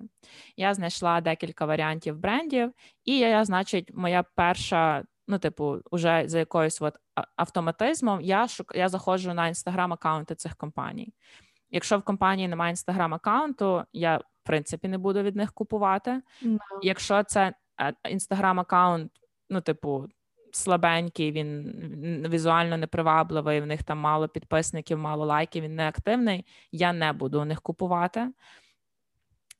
A: Я знайшла декілька варіантів брендів, і я, значить, моя перша, ну, типу, уже за якоюсь от автоматизмом, я шук... я заходжу на інстаграм-аккаунти цих компаній. Якщо в компанії немає інстаграм-аккаунту, я в принципі не буду від них купувати. No. Якщо це інстаграм-аккаунт, ну, типу, слабенький, він візуально непривабливий, в них там мало підписників, мало лайків, він не активний, я не буду у них купувати.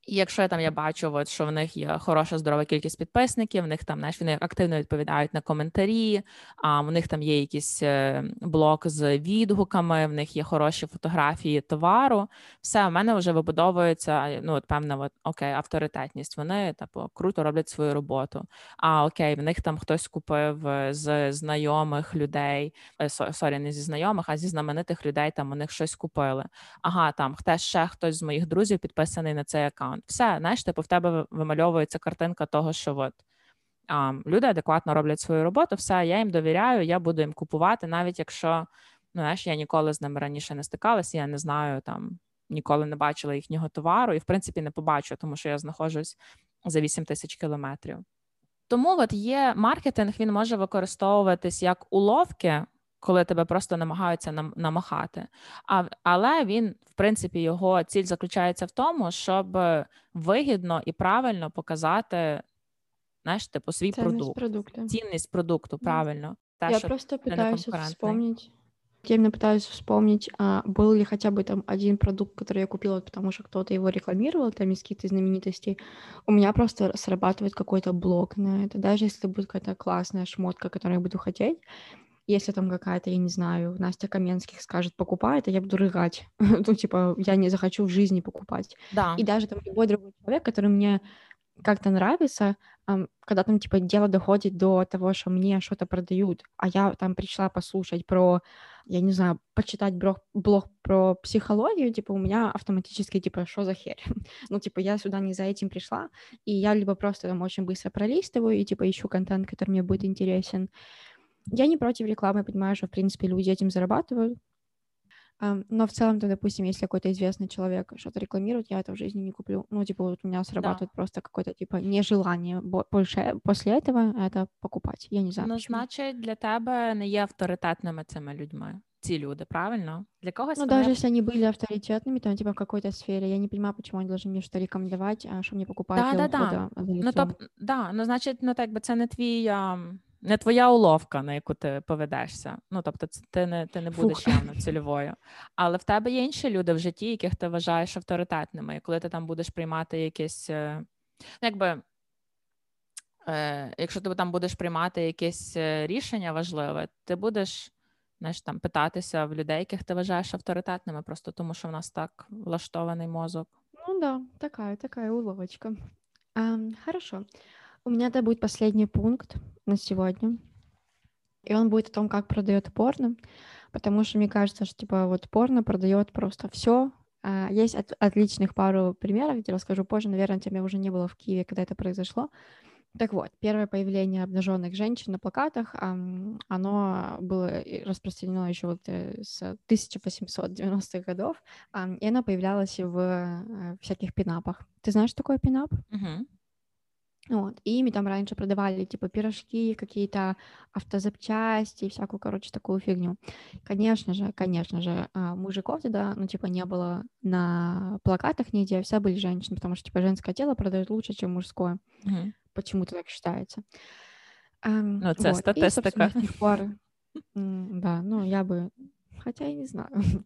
A: І якщо там я бачу, от, що в них є хороша здорова кількість підписників, в них там знаєш, вони активно відповідають на коментарі, а в них там є якийсь е, блок з відгуками, в них є хороші фотографії товару. Все, в мене вже вибудовується ну, от певна от, окей, авторитетність. Вони типу, круто роблять свою роботу. А окей, в них там хтось купив е, з знайомих людей, е, sorry, не зі знайомих, а зі знаменитих людей там у них щось купили. Ага, там хтось ще хтось з моїх друзів підписаний на цей аккаунт аккаунт. Все, знаєш, типу, в тебе вимальовується картинка того, що от а, люди адекватно роблять свою роботу, все, я їм довіряю, я буду їм купувати, навіть якщо ну, знаєш, я ніколи з ними раніше не стикалася, я не знаю там. Ніколи не бачила їхнього товару, і в принципі не побачу, тому що я знаходжусь за 8 тисяч кілометрів. Тому от є маркетинг, він може використовуватись як уловки коли тебе просто намагаються нам намахати. А, Але він, в принципі, його ціль заключається в тому, щоб вигідно і правильно показати знаєш, типу, свій
B: Ценность
A: продукт.
B: продукта.
A: Цінність продукту, правильно.
B: Та, Я просто пытаюсь вспомнить. Я именно пытаюсь вспомнить, а был ли хотя бы там один продукт, который я купила, потому что кто-то его рекламировал, там из каких-то знаменитостей. У меня просто срабатывает какой-то блок на это. Даже если будет какая-то классная шмотка, которую я буду хотеть, если там какая-то, я не знаю, Настя Каменских скажет покупай, это я буду рыгать. ну, типа, я не захочу в жизни покупать.
A: Да.
B: И даже там любой другой человек, который мне как-то нравится, когда там, типа, дело доходит до того, что мне что-то продают, а я там пришла послушать про, я не знаю, почитать блог, блог про психологию, типа, у меня автоматически, типа, что за херь? ну, типа, я сюда не за этим пришла, и я либо просто там очень быстро пролистываю и, типа, ищу контент, который мне будет интересен, я не против рекламы, понимаю, что, в принципе, люди этим зарабатывают. Но в целом, то, допустим, если какой-то известный человек что-то рекламирует, я это в жизни не куплю. Ну, типа, вот у меня срабатывает да. просто какое-то, типа, нежелание больше после этого это покупать. Я не знаю.
A: Ну, значить, для тебе не є авторитетними цими людьми. Ці люди, правильно? Для когось
B: Ну, даже если они были авторитетными, там, типа, в какой-то сфере, я не понимаю, почему они должны мне что рекомендовать, а что мне покупать
A: да,
B: для
A: да,
B: ухода
A: да. Ну, тоб, да, ну, значить, ну, так би це не твій а, не твоя уловка, на яку ти поведешся. Ну тобто, ти не ти не будеш явно цільовою. Але в тебе є інші люди в житті, яких ти вважаєш авторитетними. І коли ти там будеш приймати якісь, е, ну, якби. Е, якщо ти там будеш приймати якесь е, рішення важливе, ти будеш знаєш, там питатися в людей, яких ти вважаєш авторитетними, просто тому що в нас так влаштований мозок.
B: Ну да, така, така уловочка. А, хорошо. У меня это будет последний пункт на сегодня. И он будет о том, как продает порно. Потому что мне кажется, что типа вот порно продает просто все. А, есть от, отличных пару примеров, я расскажу позже. Наверное, тебя уже не было в Киеве, когда это произошло. Так вот, первое появление обнаженных женщин на плакатах, оно было распространено еще вот э, с 1890-х годов, и оно появлялось в э, всяких пинапах. Ты знаешь, что такое пинап?
A: Uh-huh.
B: Вот. И ими там раньше продавали типа пирожки, какие-то автозапчасти, всякую, короче, такую фигню. Конечно же, конечно же, а, мужиков тогда, ну, типа, не было на плакатах нигде, все были женщины, потому что, типа, женское тело продают лучше, чем мужское.
A: Угу.
B: Почему-то так считается.
A: Ну, вот. статистика.
B: И, пор... Да, ну, я бы... Хотя я не знаю.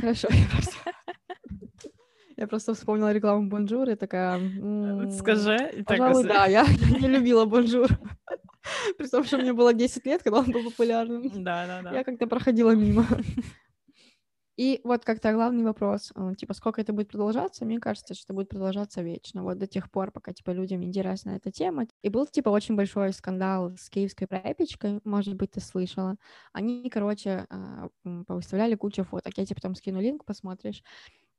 B: Хорошо, я просто... Я просто вспомнила рекламу Бонжур и такая...
A: Скажи.
B: Пожалуй, да, я не любила Бонжур. При том, что мне было 10 лет, когда он был популярным.
A: Да, да, да.
B: Я как-то проходила мимо. И вот как-то главный вопрос, э, типа, сколько это будет продолжаться? Мне кажется, что это будет продолжаться вечно, вот до тех пор, пока, типа, людям интересна эта тема. И был, типа, очень большой скандал с киевской пряпичкой, может быть, ты слышала. Они, короче, а, повыставляли кучу фоток. Я тебе потом скину линк, посмотришь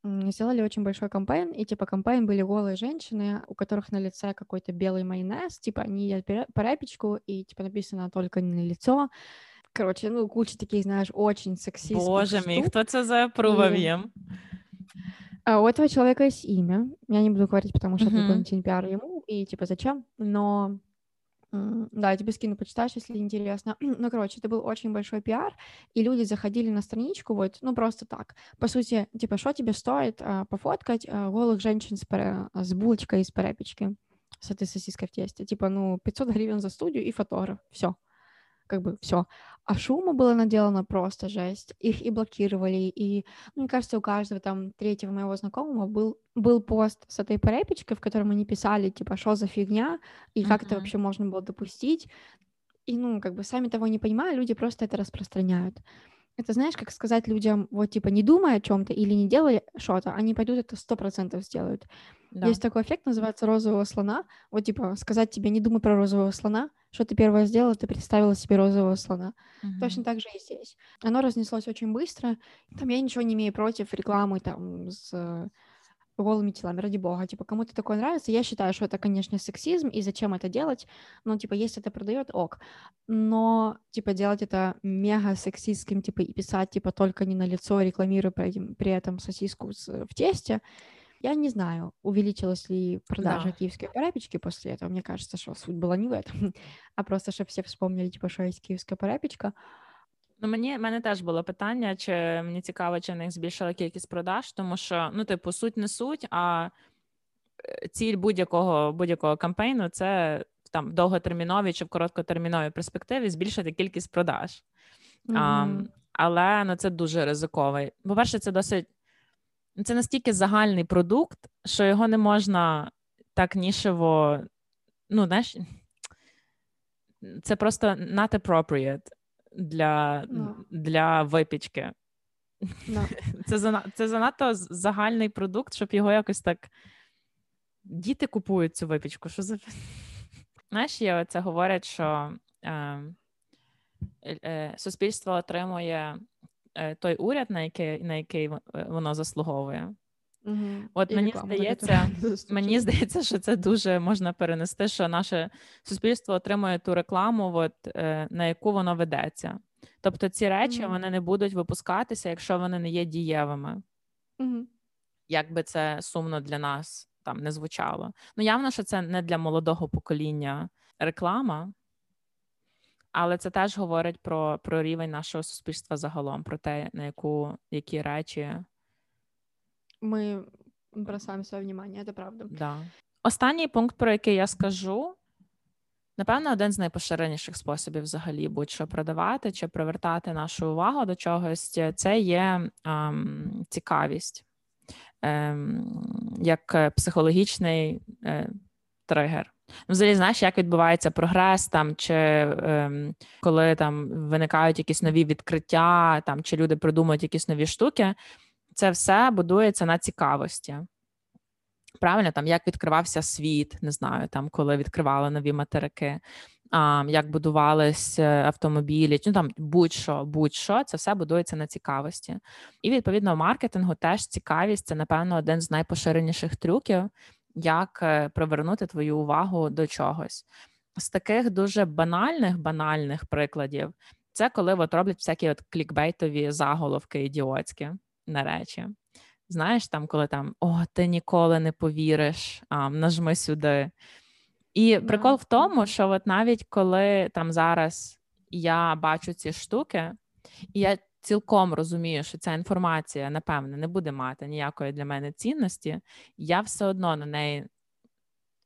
B: сделали очень большой кампейн, и типа кампейн были голые женщины, у которых на лице какой-то белый майонез, типа они едят по и типа написано только не на лицо. Короче, ну, куча таких, знаешь, очень сексистских
A: Боже мой, кто это за и...
B: А у этого человека есть имя. Я не буду говорить, потому что uh-huh. это пиар ему, и типа зачем, но да, я тебе скину, почитаешь, если интересно. Ну, короче, это был очень большой пиар, и люди заходили на страничку вот, ну, просто так. По сути, типа, что тебе стоит а, пофоткать а, голых женщин с, пара... с булочкой из перепечки, с этой сосиской в тесте? Типа, ну, 500 гривен за студию и фотограф, все как бы все. А шума было наделано просто жесть. Их и блокировали, и, ну, мне кажется, у каждого там третьего моего знакомого был, был пост с этой препечкой, в котором они писали, типа, что за фигня, и uh-huh. как это вообще можно было допустить. И, ну, как бы сами того не понимая, люди просто это распространяют. Это знаешь, как сказать людям, вот, типа, не думай о чем-то или не делай что-то, они пойдут это сто процентов сделают. Да. Есть такой эффект, называется розового слона. Вот, типа, сказать тебе, не думай про розового слона, что ты первое сделала, ты представила себе розового слона. Угу. Точно так же и здесь. Оно разнеслось очень быстро. Там я ничего не имею против рекламы там с голыми телами, ради бога. Типа, кому-то такое нравится. Я считаю, что это, конечно, сексизм, и зачем это делать? Ну, типа, если это продает, ок. Но, типа, делать это мега сексистским, типа, и писать, типа, только не на лицо, рекламируя при, этом, при этом сосиску с, в тесте, я не знаю, увеличилась ли продажа да. киевской парапечки после этого. Мне кажется, что суть была не в этом, а просто, чтобы все вспомнили, типа, що є київська перепічка.
A: Ну, мені мене теж було питання, чи мені цікаво, чи в них збільшила кількість продаж, тому що, ну, типу, суть не суть, а е, ціль будь-якого будь-якого кампейну це там в довготерміновій чи в короткотерміновій перспективі збільшити кількість продаж. Mm-hmm. А, але ну, це дуже ризиковий. По-перше, це досить це настільки загальний продукт, що його не можна так нішево, ну, знаєш, це просто not appropriate для no. Для випічки. No. Це зана, це занадто загальний продукт, щоб його якось так. Діти купують цю випічку. Що за... Знаєш, є це говорять, що е, е, суспільство отримує е, той уряд, на який на який е, воно заслуговує.
B: Угу.
A: От І мені здається, мені здається, що це дуже можна перенести, що наше суспільство отримує ту рекламу, от, е, на яку воно ведеться. Тобто ці речі
B: Мгм.
A: вони не будуть випускатися, якщо вони не є дієвими.
B: Мгм.
A: Як би це сумно для нас там не звучало. Ну, явно, що це не для молодого покоління реклама, але це теж говорить про, про рівень нашого суспільства загалом, про те, на яку які речі.
B: Мы бросаем свое внимание, это правда.
A: Да. Останній пункт, про який я скажу, напевно, один з найпоширеніших способів взагалі будь-що продавати чи привертати нашу увагу до чогось, це є ем, цікавість, ем, як психологічний е, тригер. Ну, взагалі, знаєш, як відбувається прогрес, там чи ем, коли там виникають якісь нові відкриття, там чи люди придумують якісь нові штуки, це все будується на цікавості. Правильно, там як відкривався світ, не знаю, там коли відкривали нові материки, а, як будувались е, автомобілі, ну там будь-що, будь-що, це все будується на цікавості. І відповідно в маркетингу теж цікавість це, напевно, один з найпоширеніших трюків, як е, привернути твою увагу до чогось. З таких дуже банальних банальних прикладів, це коли от роблять всякі от клікбейтові заголовки ідіотські на речі. Знаєш, там, коли там о, ти ніколи не повіриш, а, нажми сюди. І
B: Да.
A: прикол в тому, що от навіть коли там зараз я бачу ці штуки, і я цілком розумію, що ця інформація, напевне, не буде мати ніякої для мене цінності, я все одно на неї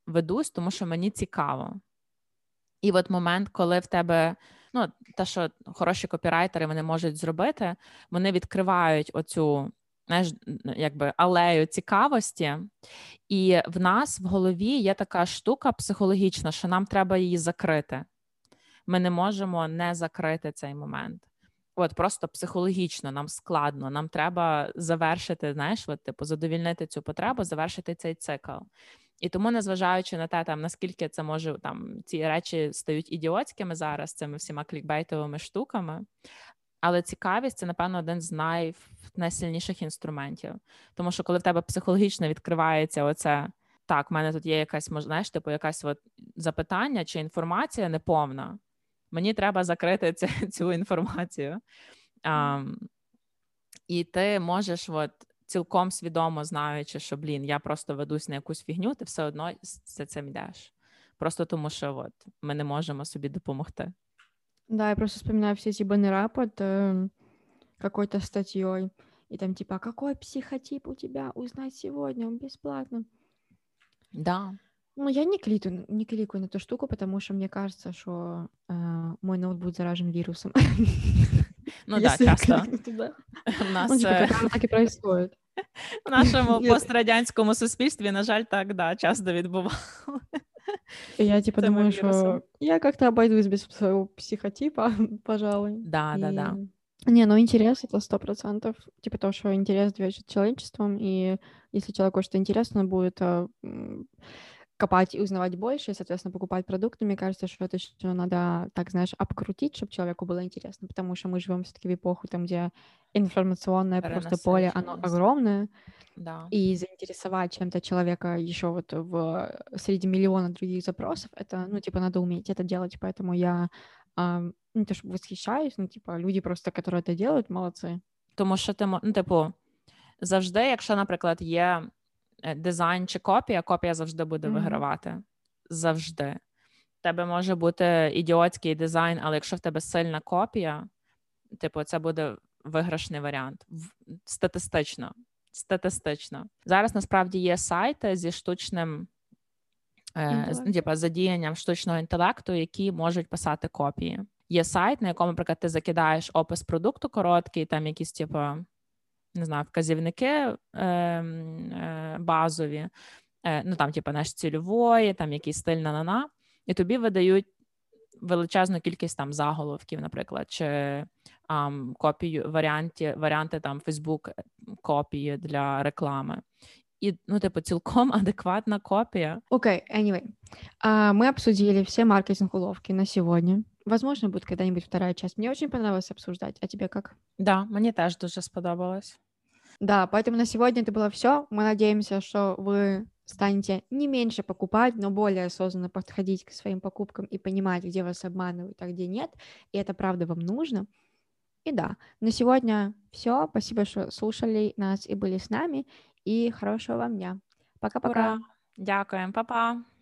A: ведусь, тому що мені цікаво. І от момент, коли в тебе, ну, те, що хороші копірайтери вони можуть зробити, вони відкривають оцю знаєш, якби алею цікавості, і в нас в голові є така штука психологічна, що нам треба її закрити. Ми не можемо не закрити цей момент. От просто психологічно нам складно, нам треба завершити, знаєш, от, типу, задовільнити цю потребу, завершити цей цикл. І тому, незважаючи на те, там наскільки це може там ці речі стають ідіотськими зараз, цими всіма клікбейтовими штуками. Але цікавість це, напевно, один з най... найсильніших інструментів. Тому що коли в тебе психологічно відкривається оце, так, в мене тут є якась знаєш, типу, якась от запитання чи інформація неповна. Мені треба закрити цю, цю інформацію. А, і ти можеш, от, цілком свідомо знаючи, що блін, я просто ведусь на якусь фігню, ти все одно за цим йдеш. Просто тому, що от, ми не можемо собі допомогти.
B: Да, я просто вспоминаю все эти баннера под э, какой-то статьей. И там типа, какой психотип у тебя узнать сегодня, он бесплатно.
A: Да.
B: Ну, я не кликаю, не кликаю на эту штуку, потому что мне кажется, что э, мой ноут будет заражен вирусом.
A: Ну да, часто.
B: У нас ну, типа, так і происходит.
A: В нашому пострадянському суспільстві, на жаль, так, да, часто відбувало.
B: Я типа думаю, что я как-то обойдусь без своего психотипа, пожалуй.
A: Да, да, да.
B: Не, ну интерес это сто процентов. Типа то, что интерес движет человечеством, и если человеку что-то интересно, он будет э, копать и узнавать больше, и, соответственно, покупать продукты, мне кажется, что это еще надо, так знаешь, обкрутить, чтобы человеку было интересно, потому что мы живем все-таки в эпоху, там, где информационное просто поле, оно огромное,
A: да.
B: и заинтересовать чем-то человека еще вот в среди миллиона других запросов, это, ну, типа, надо уметь это делать, поэтому я а, не то чтобы восхищаюсь, ну, типа, люди просто, которые это делают, молодцы.
A: Тому що ти, ну, типу, завжди, якщо, наприклад, є дизайн чи копія, копія завжди буде mm-hmm. вигравати. Завжди. В тебе може бути ідіотський дизайн, але якщо в тебе сильна копія, типу, це буде виграшний варіант. Статистично. Статистично. Зараз насправді є сайти зі штучним е, типу, задіянням штучного інтелекту, які можуть писати копії. Є сайт, на якому, наприклад, ти закидаєш опис продукту короткий, там якісь, типу, не знаю, вказівники е, е, базові, е, ну там, типу, наш цільової, там якийсь стиль на-на-на, і тобі видають величезну кількість там заголовків, наприклад, чи um, копію варіанти, варіанти там Facebook копії для реклами. И, ну, типа, цілком адекватна копия.
B: Окей, okay, anyway. Uh, мы обсудили все маркетинг-уловки на сегодня. Возможно, будет когда-нибудь вторая часть. Мне очень понравилось обсуждать. А тебе как?
A: Да, мне теж дуже сподобалось.
B: Да, поэтому на сегодня это было все. Мы надеемся, что вы станете не меньше покупать, но более осознанно подходить к своим покупкам и понимать, где вас обманывают, а где нет. И это правда вам нужно. И да, на сегодня все. Спасибо, что слушали нас и были с нами. И хорошего вам дня. Пока-пока.
A: Ура! Дякуємо, па-па!